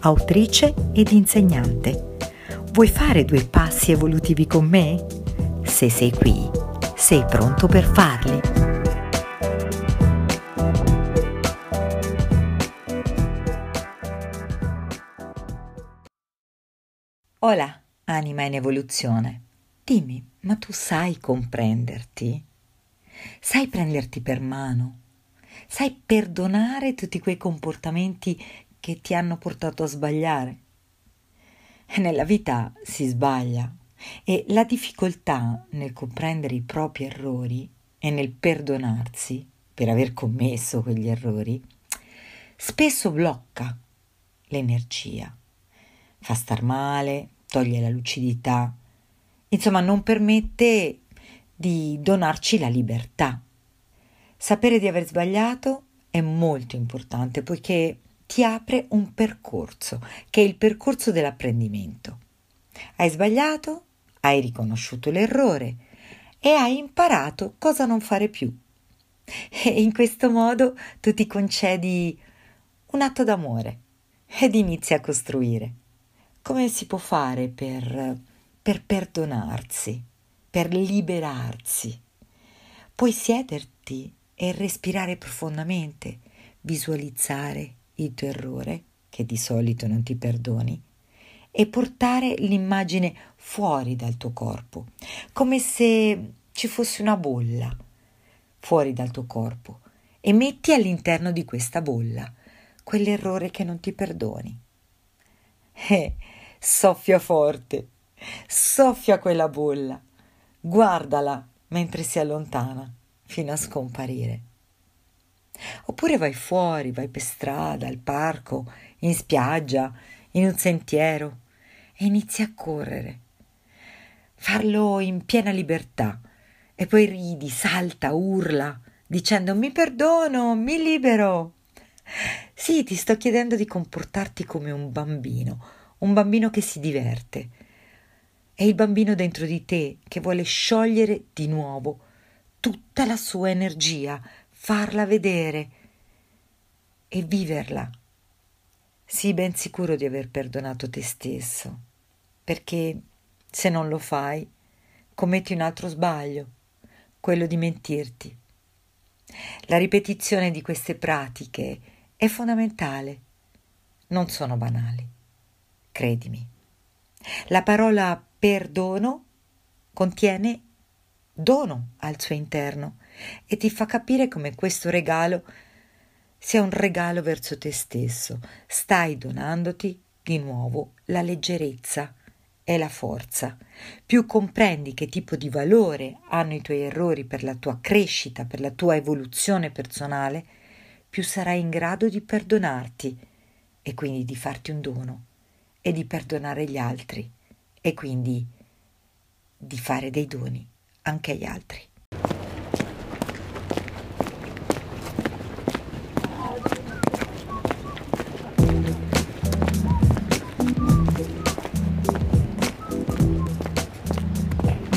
autrice ed insegnante. Vuoi fare due passi evolutivi con me? Se sei qui, sei pronto per farli. Hola, anima in evoluzione. Dimmi, ma tu sai comprenderti? Sai prenderti per mano? Sai perdonare tutti quei comportamenti che ti hanno portato a sbagliare? Nella vita si sbaglia e la difficoltà nel comprendere i propri errori e nel perdonarsi per aver commesso quegli errori spesso blocca l'energia, fa star male, toglie la lucidità, insomma non permette di donarci la libertà. Sapere di aver sbagliato è molto importante poiché ti apre un percorso, che è il percorso dell'apprendimento. Hai sbagliato, hai riconosciuto l'errore e hai imparato cosa non fare più. E in questo modo tu ti concedi un atto d'amore ed inizi a costruire. Come si può fare per, per perdonarsi, per liberarsi? Puoi siederti e respirare profondamente, visualizzare il tuo errore, che di solito non ti perdoni, e portare l'immagine fuori dal tuo corpo, come se ci fosse una bolla fuori dal tuo corpo e metti all'interno di questa bolla quell'errore che non ti perdoni. E soffia forte, soffia quella bolla, guardala mentre si allontana fino a scomparire. Oppure vai fuori, vai per strada, al parco, in spiaggia, in un sentiero e inizi a correre. Farlo in piena libertà e poi ridi, salta, urla, dicendo mi perdono, mi libero. Sì, ti sto chiedendo di comportarti come un bambino, un bambino che si diverte. È il bambino dentro di te che vuole sciogliere di nuovo tutta la sua energia, farla vedere e viverla. Sii ben sicuro di aver perdonato te stesso, perché se non lo fai, commetti un altro sbaglio, quello di mentirti. La ripetizione di queste pratiche è fondamentale, non sono banali, credimi. La parola perdono contiene dono al suo interno e ti fa capire come questo regalo sia un regalo verso te stesso. Stai donandoti di nuovo la leggerezza e la forza. Più comprendi che tipo di valore hanno i tuoi errori per la tua crescita, per la tua evoluzione personale, più sarai in grado di perdonarti e quindi di farti un dono e di perdonare gli altri e quindi di fare dei doni anche agli altri.